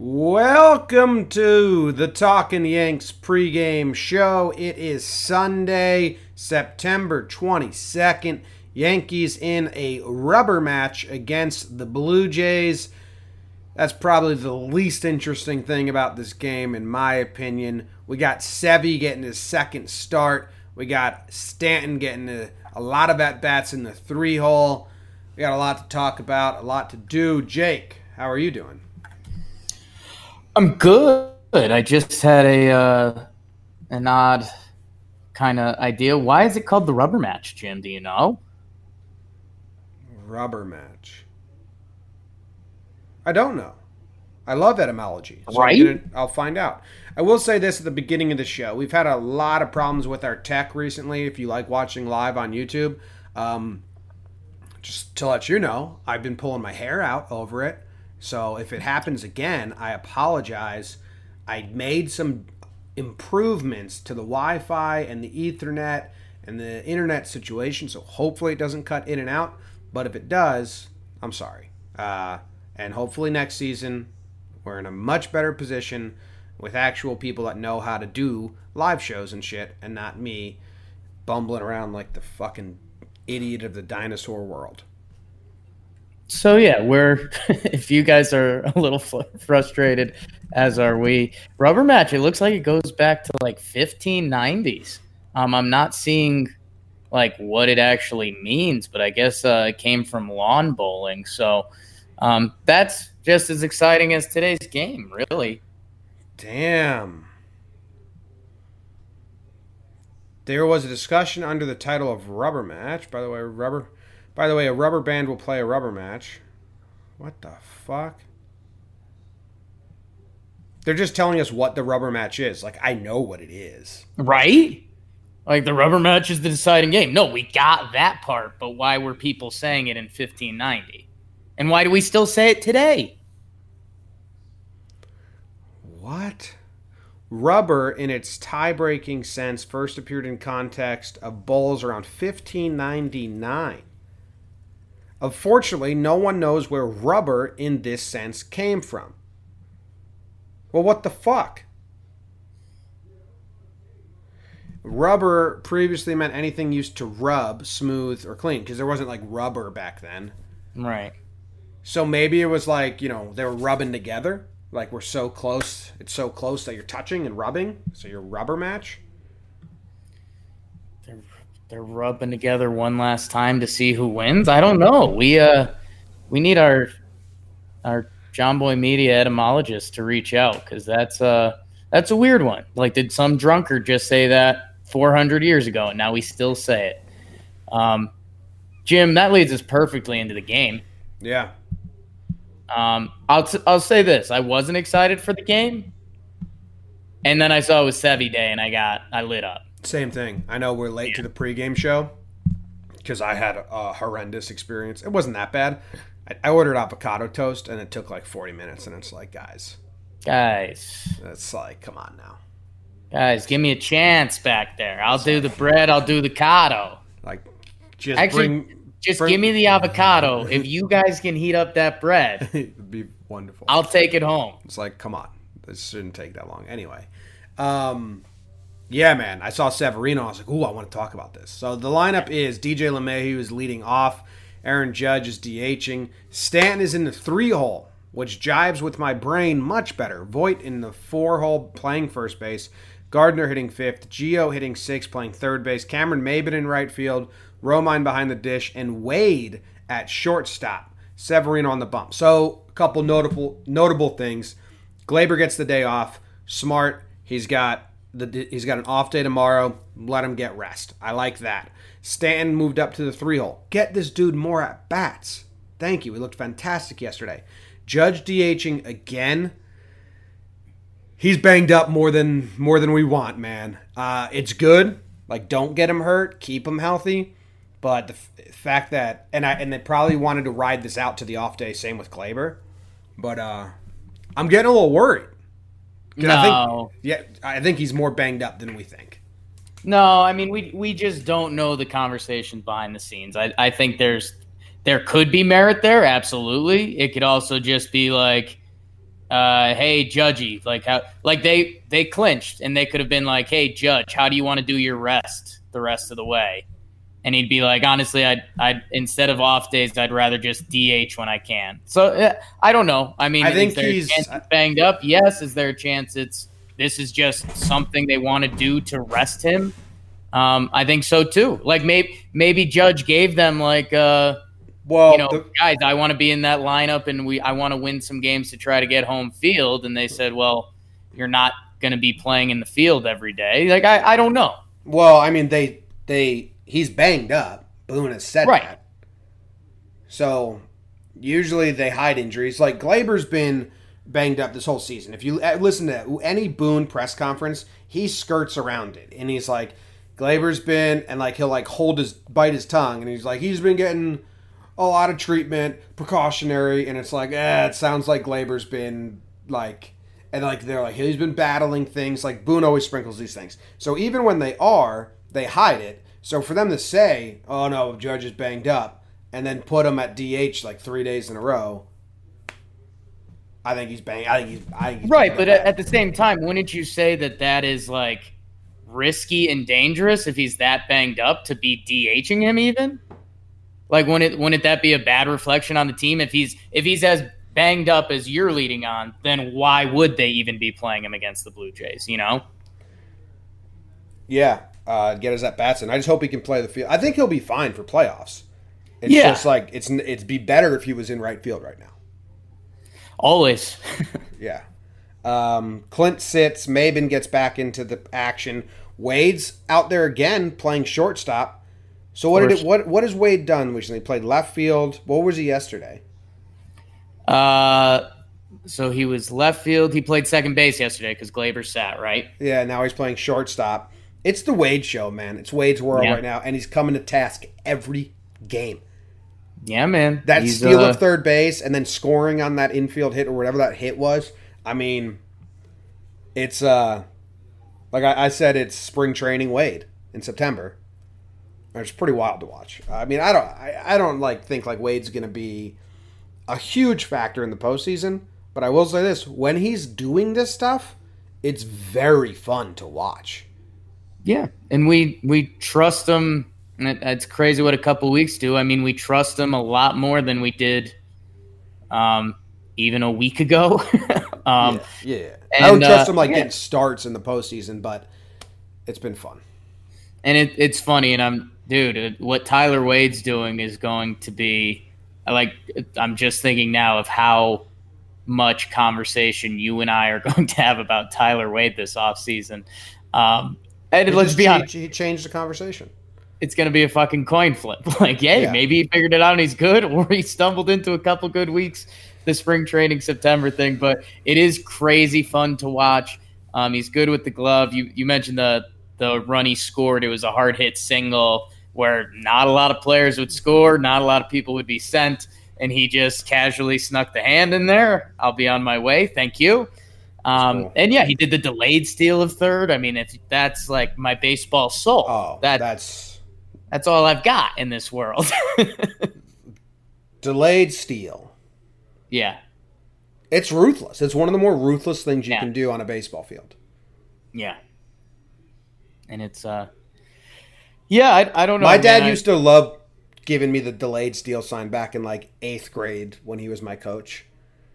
Welcome to the Talking Yanks pregame show. It is Sunday, September 22nd. Yankees in a rubber match against the Blue Jays. That's probably the least interesting thing about this game, in my opinion. We got Sevy getting his second start. We got Stanton getting a, a lot of at bats in the three hole. We got a lot to talk about, a lot to do. Jake, how are you doing? I'm good. I just had a uh, an odd kind of idea. Why is it called the rubber match, Jim? Do you know? Rubber match. I don't know. I love etymology. So right? I'll find out. I will say this at the beginning of the show. We've had a lot of problems with our tech recently. If you like watching live on YouTube, um, just to let you know, I've been pulling my hair out over it. So if it happens again, I apologize. I made some improvements to the Wi Fi and the Ethernet and the internet situation. So hopefully it doesn't cut in and out. But if it does, I'm sorry. Uh, and hopefully next season, we're in a much better position with actual people that know how to do live shows and shit and not me bumbling around like the fucking idiot of the dinosaur world. So yeah, we're if you guys are a little frustrated, as are we. Rubber match. It looks like it goes back to like 1590s. Um, I'm not seeing like what it actually means, but I guess uh, it came from lawn bowling. So um, that's just as exciting as today's game, really. Damn. There was a discussion under the title of rubber match. By the way, rubber by the way, a rubber band will play a rubber match. What the fuck? They're just telling us what the rubber match is. Like, I know what it is. Right? Like, the rubber match is the deciding game. No, we got that part, but why were people saying it in 1590? And why do we still say it today? What? Rubber, in its tie breaking sense, first appeared in context of bowls around 1599. Unfortunately, no one knows where rubber in this sense came from. Well, what the fuck? Rubber previously meant anything used to rub, smooth, or clean because there wasn't like rubber back then. Right. So maybe it was like, you know, they were rubbing together. Like we're so close, it's so close that you're touching and rubbing. So your rubber match they're rubbing together one last time to see who wins. I don't know. We uh we need our our Jomboy Media etymologist to reach out because that's uh that's a weird one. Like, did some drunkard just say that 400 years ago, and now we still say it? Um, Jim, that leads us perfectly into the game. Yeah. Um, I'll t- I'll say this: I wasn't excited for the game, and then I saw it was Sevy Day, and I got I lit up. Same thing. I know we're late yeah. to the pregame show because I had a horrendous experience. It wasn't that bad. I, I ordered avocado toast and it took like 40 minutes, and it's like, guys, guys, it's like, come on now, guys, give me a chance back there. I'll do the bread. I'll do the cado. Like, just actually. Bring, just bring, give me the avocado. if you guys can heat up that bread, it'd be wonderful. I'll take it home. It's like, come on, this shouldn't take that long. Anyway, um, yeah, man. I saw Severino. I was like, ooh, I want to talk about this. So the lineup is DJ LeMahieu is leading off. Aaron Judge is DHing. Stanton is in the three hole, which jives with my brain much better. Voit in the four hole playing first base. Gardner hitting fifth. Gio hitting sixth, playing third base. Cameron Maybin in right field. Romine behind the dish. And Wade at shortstop. Severino on the bump. So a couple notable notable things. Gleyber gets the day off. Smart. He's got the, he's got an off day tomorrow. Let him get rest. I like that. Stanton moved up to the three hole. Get this dude more at bats. Thank you. He looked fantastic yesterday. Judge DHing again. He's banged up more than more than we want, man. Uh, it's good. Like, don't get him hurt. Keep him healthy. But the f- fact that and I and they probably wanted to ride this out to the off day. Same with Gleyber. But uh, I'm getting a little worried. No. I think, yeah, I think he's more banged up than we think. No, I mean we we just don't know the conversation behind the scenes. I, I think there's there could be merit there, absolutely. It could also just be like uh, "Hey, Judgy, like how like they they clinched and they could have been like, "Hey, Judge, how do you want to do your rest the rest of the way?" And he'd be like, "Honestly, I'd I'd instead of off days, I'd rather just DH when I can." So yeah, I don't know. I mean, I think is there a he's- chance he's banged up. Yes, is there a chance it's this is just something they want to do to rest him? Um, I think so too. Like maybe maybe Judge gave them like uh Well, you know, the- guys, I want to be in that lineup and we I want to win some games to try to get home field. And they said, well, you're not going to be playing in the field every day. Like I, I don't know. well, I mean, they they he's banged up. Boone has said Right. that. So usually they hide injuries. Like Gleyber's been banged up this whole season. If you uh, listen to any Boone press conference, he skirts around it, and he's like, Gleyber's been, and like he'll like hold his bite his tongue, and he's like, he's been getting a lot of treatment, precautionary, and it's like, eh, it sounds like Gleyber's been like, and like they're like he's been battling things. Like Boone always sprinkles these things. So even when they are, they hide it. So for them to say, oh no, Judge is banged up, and then put him at DH like three days in a row. I think he's banged. I think he's. I think he's Right. But at, at the same time, wouldn't you say that that is like risky and dangerous if he's that banged up to be DHing him even? Like, wouldn't it, wouldn't that be a bad reflection on the team if he's if he's as banged up as you're leading on? Then why would they even be playing him against the Blue Jays? You know? Yeah, uh, get his at bats, and I just hope he can play the field. I think he'll be fine for playoffs. It's Yeah. just like it's it'd be better if he was in right field right now. Always. Yeah. Um, Clint sits. Maybin gets back into the action. Wade's out there again playing shortstop. So what did it? What what has Wade done recently? Played left field. What was he yesterday? Uh, so he was left field. He played second base yesterday because Gleyber sat right. Yeah, now he's playing shortstop. It's the Wade show, man. It's Wade's world Yeah. right now, and he's coming to task every game. Yeah, man. That He's, steal uh, of third base and then scoring on that infield hit or whatever that hit was. I mean, it's uh, like I, I said, it's spring training Wade in September. It's pretty wild to watch. I mean, I don't, I, I don't like think like Wade's going to be a huge factor in the postseason. But I will say this: when he's doing this stuff, it's very fun to watch. Yeah, and we we trust them. And it, it's crazy what a couple weeks do. I mean, we trust them a lot more than we did, um, even a week ago. um, yeah, yeah. and, I don't trust uh, him like yeah. getting starts in the postseason, but it's been fun. and it, it's funny. And I'm, dude, what Tyler Wade's doing is going to be like. I'm just thinking now of how much conversation you and I are going to have about Tyler Wade this offseason. Um, and He let's be honest, He changed the conversation. it's going to be a fucking coin flip. Like, yeah, Yeah. maybe he figured it out and he's good, or he stumbled into a couple good weeks, the spring training September thing. But it is crazy fun to watch. Um, he's good with the glove. You you mentioned the the run he scored. It was a hard hit single where not a lot of players would score, not a lot of people would be sent, and he just casually snuck the hand in there. I'll be on my way. Thank you. Um, and yeah, he did the delayed steal of third. I mean, if that's like my baseball soul. Oh, that that's that's all I've got in this world. delayed steal. yeah, It's ruthless. It's one of the more ruthless things you Yeah. can do on a baseball field. yeah. And it's uh, yeah, I, I don't know. My dad man. I- used to love giving me the delayed steal sign back in like eighth grade when he was my coach,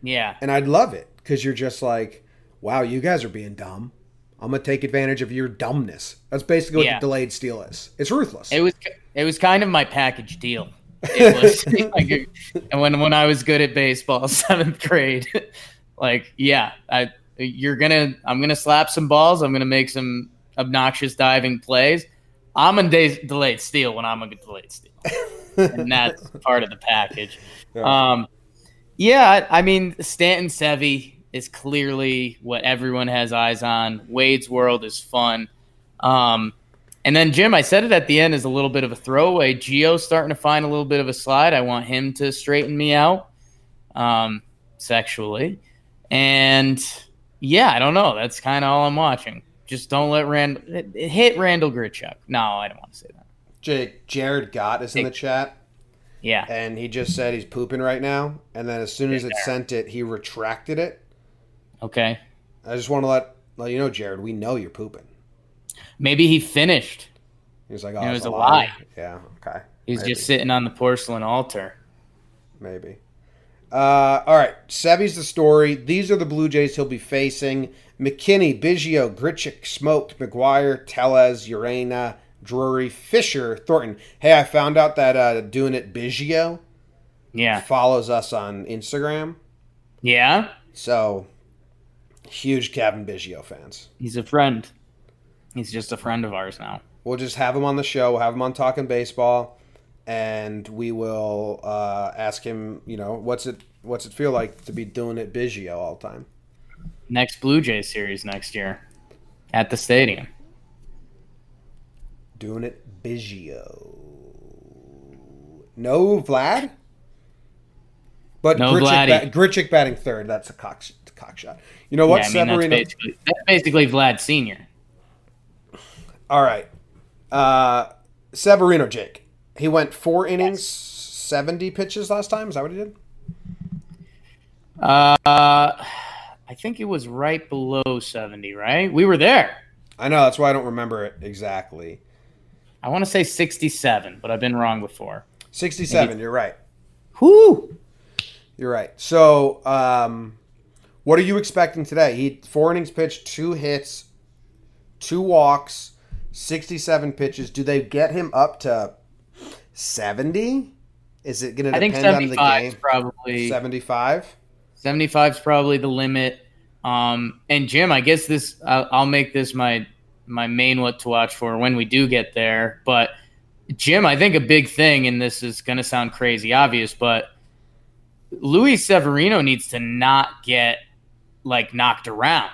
yeah, and I'd love it because you're just like, "Wow, you guys are being dumb. I'm gonna take advantage of your dumbness." That's basically what Yeah. the delayed steal is. It's ruthless. it was it was kind of my package deal. It was like, and when when I was good at baseball, seventh grade, like yeah, I you're gonna I'm gonna slap some balls. I'm gonna make some obnoxious diving plays. I'm a day, delayed steal when I'm a delayed steal, and that's part of the package. Yeah. Um, yeah, I I mean Stanton Sevy is clearly what everyone has eyes on. Wade's world is fun. Um, and then Jim, I said it at the end is a little bit of a throwaway. Gio's starting to find a little bit of a slide. I want him to straighten me out um, sexually. And yeah, I don't know. That's kind of all I'm watching. Just don't let Rand hit Randal Grichuk. No, I don't want to say that. Jake Jared Gott is in the chat, Yeah, and he just said he's pooping right now. And then as soon as it sent it, he retracted it. Okay. I just want to let let you know, Jared. We know you're pooping. Maybe he finished. He was like, oh, It was a lie. Yeah. Okay. He's Maybe. just sitting on the porcelain altar. Maybe. Uh, all right. Sevy's the story. These are the Blue Jays he'll be facing. McKinney, Biggio, Grichuk, Smoak, McGuire, Tellez, Urena, Drury, Fisher, Thornton. Hey, I found out that uh, doing it Biggio Yeah. follows us on Instagram. Yeah. So, huge Cavan Biggio fans. He's a friend. He's just a friend of ours now. We'll just have him on the show. We'll have him on Talking Baseball, and we will uh, ask him. You know, what's it what's it feel like to be doing it Biggio all the time? Next Blue Jays series next year at the stadium. Doing it Biggio. No Vlad, but No Grichuk, Vladdy. bat, Grichuk batting third. That's a cock, cock shot. You know what, yeah, I mean, that's Severino? basically, that's basically Vlad Senior. All right, uh, Severino, Jake. He went four innings, seventy pitches last time. Is that what he did? Uh, I think it was right below seventy. Right? We were there. I know that's why I don't remember it exactly. I want to say sixty-seven, but I've been wrong before. 67, you're right. Whoo! You're right. So, um, what are you expecting today? He four innings pitched, two hits, two walks, 67 pitches. Do they get him up to 70? Is it going to I think depend on the game? probably 75? 75 is probably the limit. Um, and Jim, I guess this I'll, I'll make this my my main what to watch for when we do get there. But Jim, I think a big thing, and this is going to sound crazy obvious, but Luis Severino needs to not get like knocked around.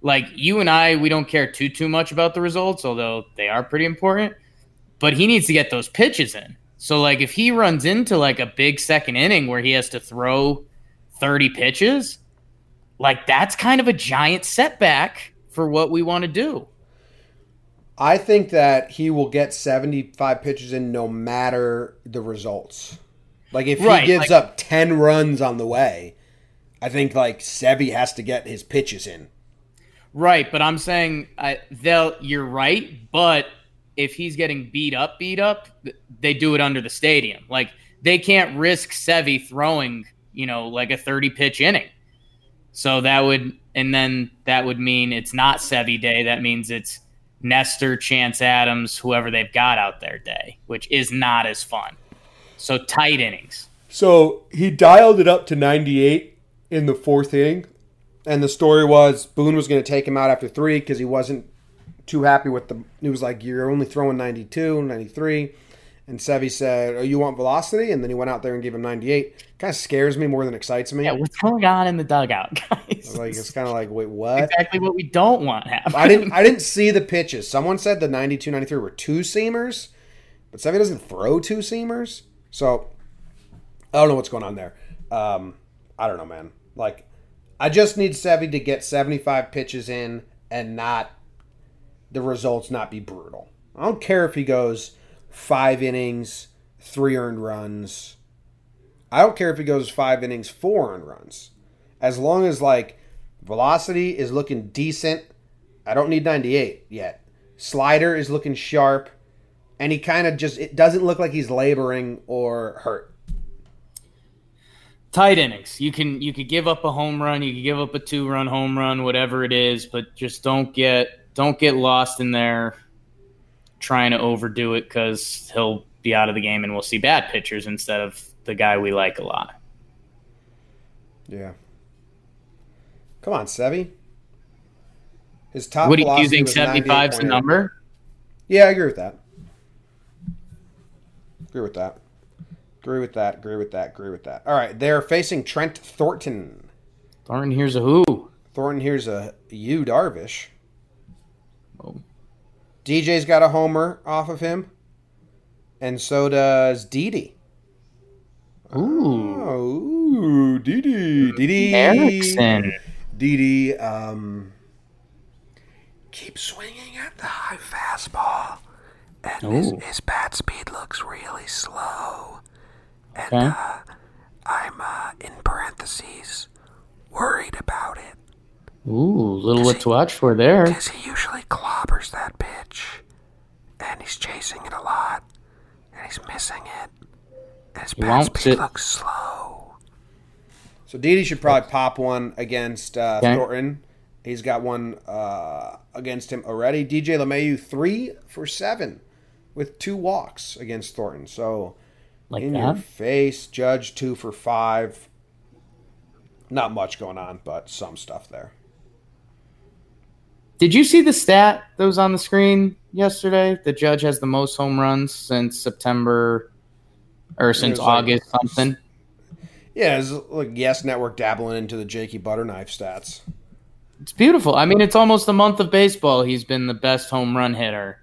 Like you and I, we don't care too too much about the results, although they are pretty important. But he needs to get those pitches in. So like if he runs into like a big second inning where he has to throw 30 pitches, like that's kind of a giant setback for what we want to do. I think that he will get 75 pitches in no matter the results. Like if Right, he gives like- up 10 runs on the way, I think like Sevy has to get his pitches in. Right, but I'm saying I, they'll. You're right, but if he's getting beat up, beat up, they do it under the stadium. Like they can't risk Sevy throwing, you know, like a 30 pitch inning. So that would, and then that would mean it's not Sevy day. That means it's Nestor, Chance Adams, whoever they've got out there day, which is not as fun. So tight innings. So he dialed it up to 98 in the fourth inning. And the story was Boone was going to take him out after three because he wasn't too happy with the. He was like, You're only throwing 92, 93. And Sevy said, Oh, you want velocity? And then he went out there and gave him 98. Kind of scares me more than excites me. Yeah, what's going on in the dugout, guys? Like it's kind of like, wait, what? exactly what we don't want happen. I didn't I didn't see the pitches. Someone said the 92, 93 were two seamers, but Sevy doesn't throw two seamers. So I don't know what's going on there. Um, I don't know, man. Like I just need Sevy to get 75 pitches in and not the results not be brutal. I don't care if he goes five innings, three earned runs. I don't care if he goes five innings, four earned runs. As long as like velocity is looking decent. I don't need 98 yet. Slider is looking sharp. And he kind of just it doesn't look like he's laboring or hurt. tight innings. You can you could give up a home run, you could give up a two run home run, whatever it is, but just don't get don't get lost in there trying to overdo it because he'll be out of the game and we'll see bad pitchers instead of the guy we like a lot. Yeah. Come on, Sevy. His top What do you, think was seventy five is the number? Yeah, I agree with that. Agree with that. Agree with that. Agree with that. Agree with that. All right, they're facing Trent Thornton. Thornton, here's a who. Thornton here's a Yu Darvish. Oh. DJ's got a homer off of him, and so does Didi. Ooh. Oh, ooh, Didi, Didi, Erickson. Didi. Um, keep swinging at the high fastball, and his, his bat speed looks really slow. And Okay. uh, I'm uh, in parentheses worried about it. Ooh, little what to watch for there. Because he usually clobbers that bitch. And he's chasing it a lot. And he's missing it. And his bat speed sit. looks slow. So Didi should probably pop one against uh, okay. Thornton. He's got one uh, against him already. DJ LeMahieu, three for seven with two walks against Thornton. So like in that? your face, Judge, two for five. Not much going on, but some stuff there. Did you see the stat that was on the screen yesterday? The judge has the most home runs since September or since August like, something. Yeah, it's like Yes Network dabbling into the Jakey Butterknife stats. It's beautiful. I mean, it's almost a month of baseball. He's been the best home run hitter,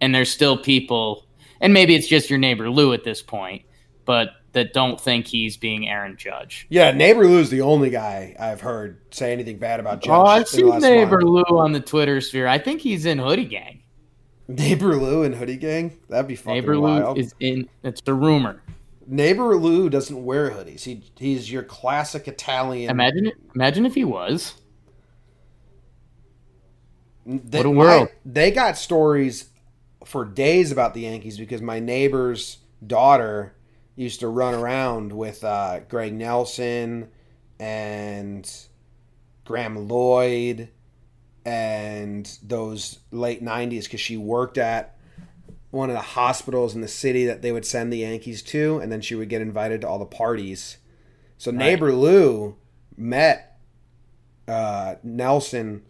and there's still people, and maybe it's just your neighbor Lou at this point, but that don't think he's being Aaron Judge. Yeah, neighbor Lou's the only guy I've heard say anything bad about Judge. Oh, I've seen neighbor month. Lou on the Twitter sphere. I think he's in Hoodie Gang. Neighbor Lou and Hoodie Gang? That'd be fucking neighbor wild. Lou is in. It's a rumor. Neighbor Lou doesn't wear hoodies. He he's your classic Italian. Imagine it imagine if he was. They, what a world! They got stories for days about the Yankees because my neighbor's daughter used to run around with uh, Greg Nelson and Graeme Lloyd and those late 90s because she worked at one of the hospitals in the city that they would send the Yankees to, and then she would get invited to all the parties. So right. neighbor Lou met uh, Nelson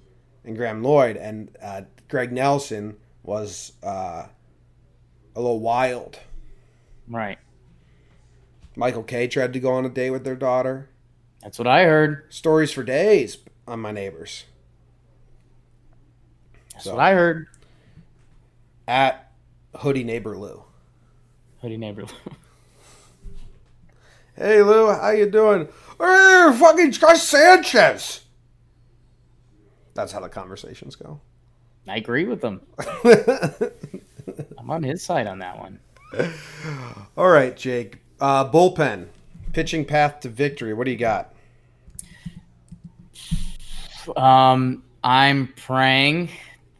and Graeme Lloyd, and uh, Greg Nelson was uh, a little wild. Right. Michael Kay tried to go on a date with their daughter. That's what I heard. Stories for days on my neighbors. That's so, what I heard. At Hoodie Neighbor Lou. Hoodie Neighbor Lou. hey Lou, how you doing? Hey, fucking Josh Sanchez. That's how the conversations go. I agree with him. I'm on his side on that one. All right, Jake. Uh, bullpen, pitching path to victory. What do you got? Um, I'm praying,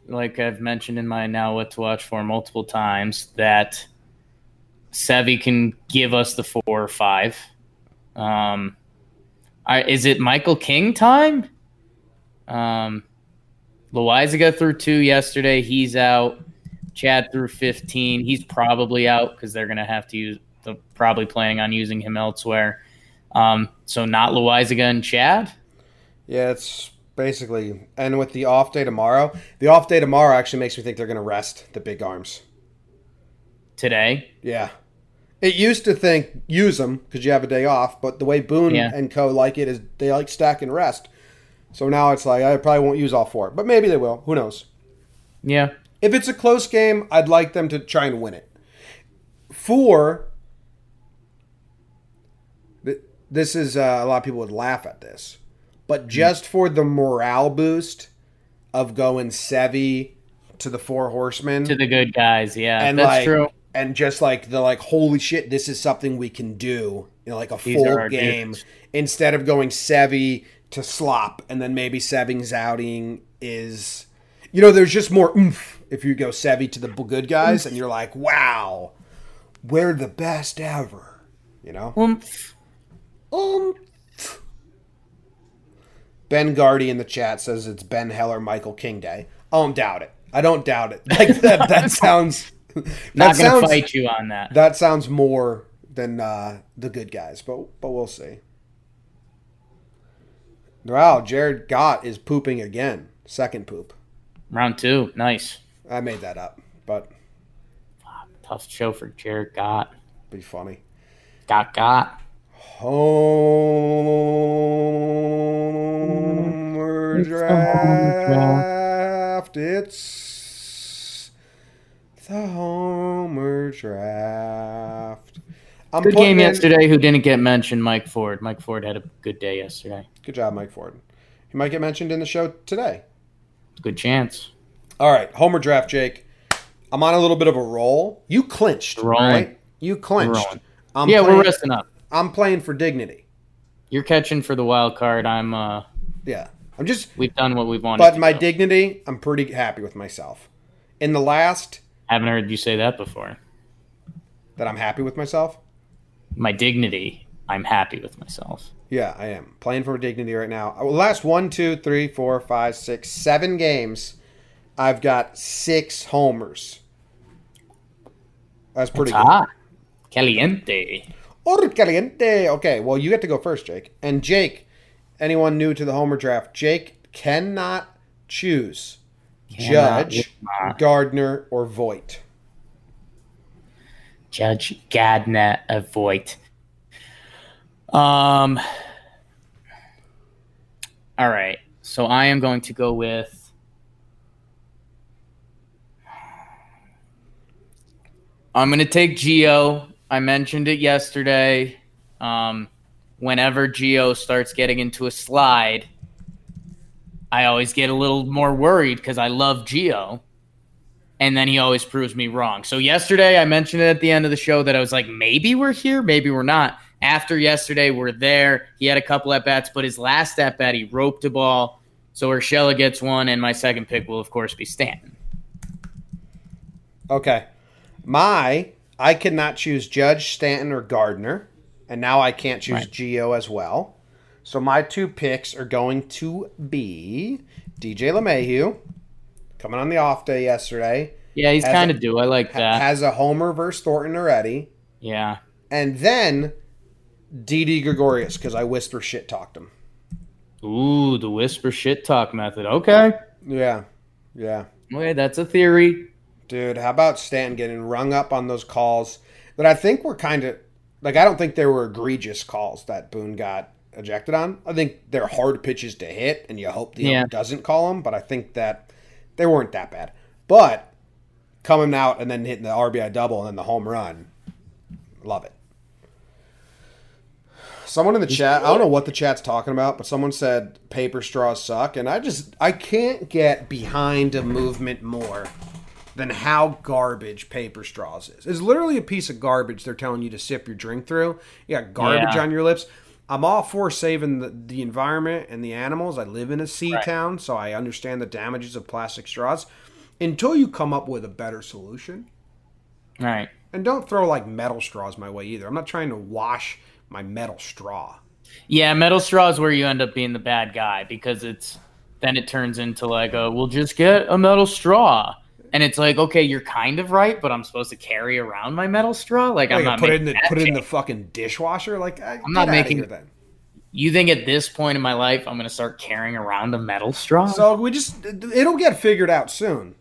like I've mentioned in my now what to watch for multiple times, that Sevy can give us the four or five. Um, I, is it Michael King time? Um, Loaisiga threw two yesterday. He's out. Chad threw 15. He's probably out because they're going to have to use, they're probably planning on using him elsewhere. Um, so not Loaisiga and Chad? Yeah, it's basically. And with the off day tomorrow, the off day tomorrow actually makes me think they're going to rest the big arms. Today? Yeah. It used to think use them because you have a day off, but the way Boone yeah. and Co. like it is they like stack and rest. So now it's like I probably won't use all four, but maybe they will. Who knows? Yeah. If it's a close game, I'd like them to try and win it. Four. This is uh, a lot of people would laugh at this, but just for the morale boost of going Sevy to the Four Horsemen to the good guys, yeah, and that's like, true. And just like the like, holy shit, this is something we can do. You know, like a These full game dudes. instead of going Sevy to slop, and then maybe Sebbing's outing is, you know, there's just more oomph if you go Sevy to the good guys, and you're like, wow, we're the best ever, you know. Oomph. Oomph. Ben Gardy in the chat says it's Ben Heller Michael King Day. I don't doubt it. I don't doubt it. Like that, that sounds. That Not gonna sounds, fight you on that. That sounds more than uh, the good guys, but but we'll see. Wow, Jared Gott is pooping again. Second poop. Round two. Nice. I made that up, but tough show for Jared Gott. Be funny. Got got. Homer draft. It's the Homer draft. I'm good game in, yesterday. Who didn't get mentioned? Mike Ford. Mike Ford had a good day yesterday. Good job, Mike Ford. He might get mentioned in the show today. Good chance. All right, Homer draft, Jake. I'm on a little bit of a roll. You clinched, right? You clinched. yeah, playing, we're resting up. I'm playing for dignity. You're catching for the wild card. I'm. uh Yeah, I'm just, We've done what we've wanted. but my dignity, I'm pretty happy with myself. In the last, I haven't heard you say that before. that I'm happy with myself. My dignity. I'm happy with myself. Yeah, I am playing for dignity right now. Uh, Last one, two, three, four, five, six, seven games, I've got six homers. That's pretty good. Ah, caliente. Or caliente. Okay, well, you get to go first, Jake. And Jake, anyone new to the Homer draft, Jake cannot choose Cannot, Judge. Gardner, or Voit. Judge Gardner avoid. Um. All right, so I am going to go with. I'm going to take Gio. I mentioned it yesterday. Um, whenever Gio starts getting into a slide, I always get a little more worried because I love Geo and then he always proves me wrong. So yesterday I mentioned it at the end of the show that I was like, maybe we're here, maybe we're not. After yesterday, we're there. He had a couple at bats, but his last at bat, he roped a ball. So Urshela gets one, and my second pick will of course be Stanton. Okay. My, I could not choose Judge, Stanton, or Gardner. And now I can't choose Right. Gio as well. So my two picks are going to be DJ LeMahieu, coming on the off day yesterday. Yeah, he's kind of due. I like that. has a homer versus Thornton already. yeah. And then Didi Gregorius, because I whisper shit talked him. Ooh, the whisper shit talk method. Okay. Yeah. Yeah. Okay, that's a theory. Dude, how about Stanton getting rung up on those calls that I think were kind of like I don't think they were egregious calls that Boone got ejected on. I think they're hard pitches to hit, and you hope the Yeah. doesn't call them. But I think that they weren't that bad. But coming out and then hitting the RBI double and then the home run, love it. Someone in the chat, I don't know what the chat's talking about, but someone said paper straws suck, and I just I can't get behind a movement more than how garbage paper straws is. It's literally a piece of garbage they're telling you to sip your drink through. You got garbage Yeah. on your lips. I'm all for saving the, the environment and the animals. I live in a sea Right. town, so I understand the damages of plastic straws. Until you come up with a better solution. Right. And don't throw like metal straws my way either. I'm not trying to wash my metal straw. Yeah, metal straw is where you end up being the bad guy because it's then it turns into like a we'll just get a metal straw. And it's like, okay, you're kind of right, but I'm supposed to carry around my metal straw. Like, I'm not put it in the put it in the fucking dishwasher. Like eh, I'm not making- here then. You think at this point in my life I'm gonna start carrying around a metal straw? So we just it'll get figured out soon.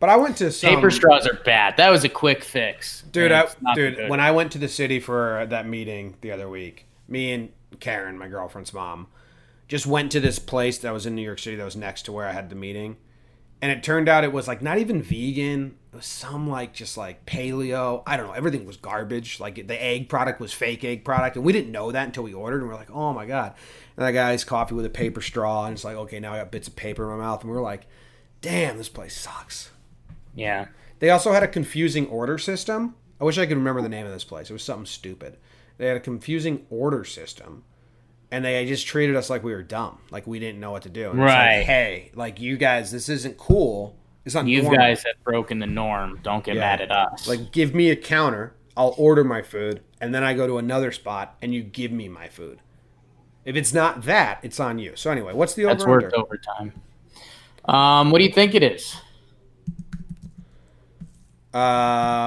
But I went to some Paper straws are bad. That was a quick fix, dude. I, dude, good. when I went to the city for that meeting the other week, me and Karen, my girlfriend's mom, just went to this place that was in New York City that was next to where I had the meeting, and it turned out it was like not even vegan. It was some like just like paleo. I don't know. Everything was garbage. Like the egg product was fake egg product, and we didn't know that until we ordered. And we are like, oh my god. And that guy's coffee with a paper straw, and it's like, okay, now I got bits of paper in my mouth, and we are like, damn, this place sucks. yeah, They also had a confusing order system. I wish I could remember the name of this place. It was something stupid. They had a confusing order system, and they just treated us like we were dumb, like we didn't know what to do. And it's like, Right. hey, like you guys, this isn't cool. It's not. you normal. guys have broken the norm. Don't get Yeah. mad at us. like give me a counter. I'll order my food, and then I go to another spot, and you give me my food. If it's not that, it's on you. So anyway, what's the that's over worth under? overtime. Um, what do you think it is?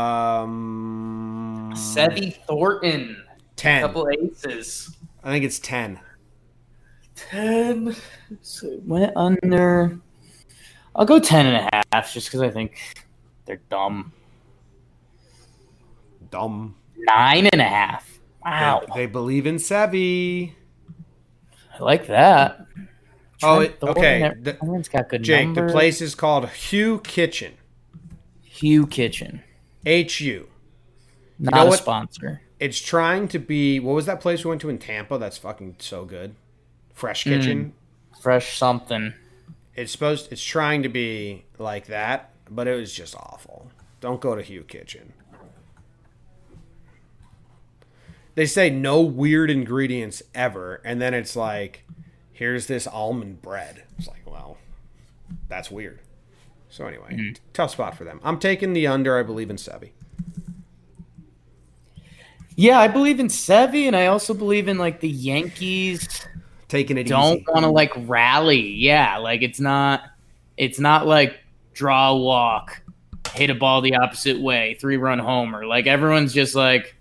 Um, Sevy Thornton, ten. couple aces. I think it's ten. Ten. So it went under. I'll go ten and a half, just because I think they're dumb. Dumb. Nine and a half. Wow, They, they believe in Sevy. I like that. Oh, it- okay, the- Everyone's got good Jake, numbers. the place is called Hu Kitchen. Hu Kitchen, H U. not know a what? sponsor. It's trying to be. What was that place we went to in Tampa? That's fucking so good. Fresh Kitchen. Fresh something. It's supposed. It's trying to be like that, but it was just awful. Don't go to Hu Kitchen. They say no weird ingredients ever, and then it's like, here's this almond bread. It's like, well, that's weird. So anyway, Mm-hmm. tough spot for them. I'm taking the under. I believe in Sevy. Yeah, I believe in Sevy, and I also believe in like the Yankees Taking it don't want to like rally. Yeah, like it's not it's not like draw a walk, hit a ball the opposite way, three run homer. Like everyone's just like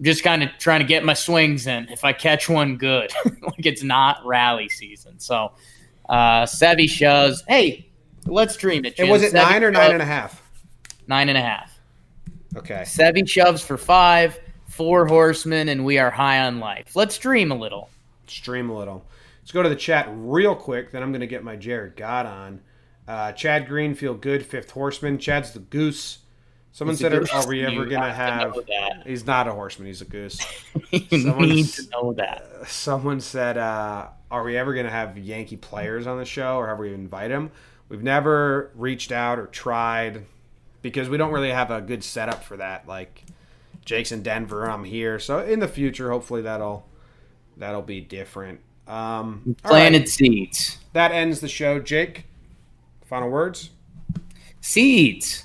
just kind of trying to get my swings in. If I catch one good. like it's not rally season. So uh Sevy shows, hey, let's dream it. And Jim. was it Sevy nine or shoves- nine and a half? Nine and a half. Okay. Sevy shoves for five, four horsemen, and we are high on life. Let's dream a little. stream a little. Let's go to the chat real quick. Then I'm going to get my Jared God on. Uh, Chad Green, feel good. Fifth Horseman. Chad's the goose. Someone He's said, goose. "Are we ever going to have have?" to know that. He's not a horseman. He's a goose. you Someone need s- to know that. Someone said, uh, "Are we ever going to have Yankee players on the show, or have we invited them?" We've never reached out or tried because we don't really have a good setup for that. Like Jake's in Denver, I'm here, so in the future, hopefully that'll that'll be different. Um, all right. Planted seeds. that ends the show. Jake, final words. Seeds.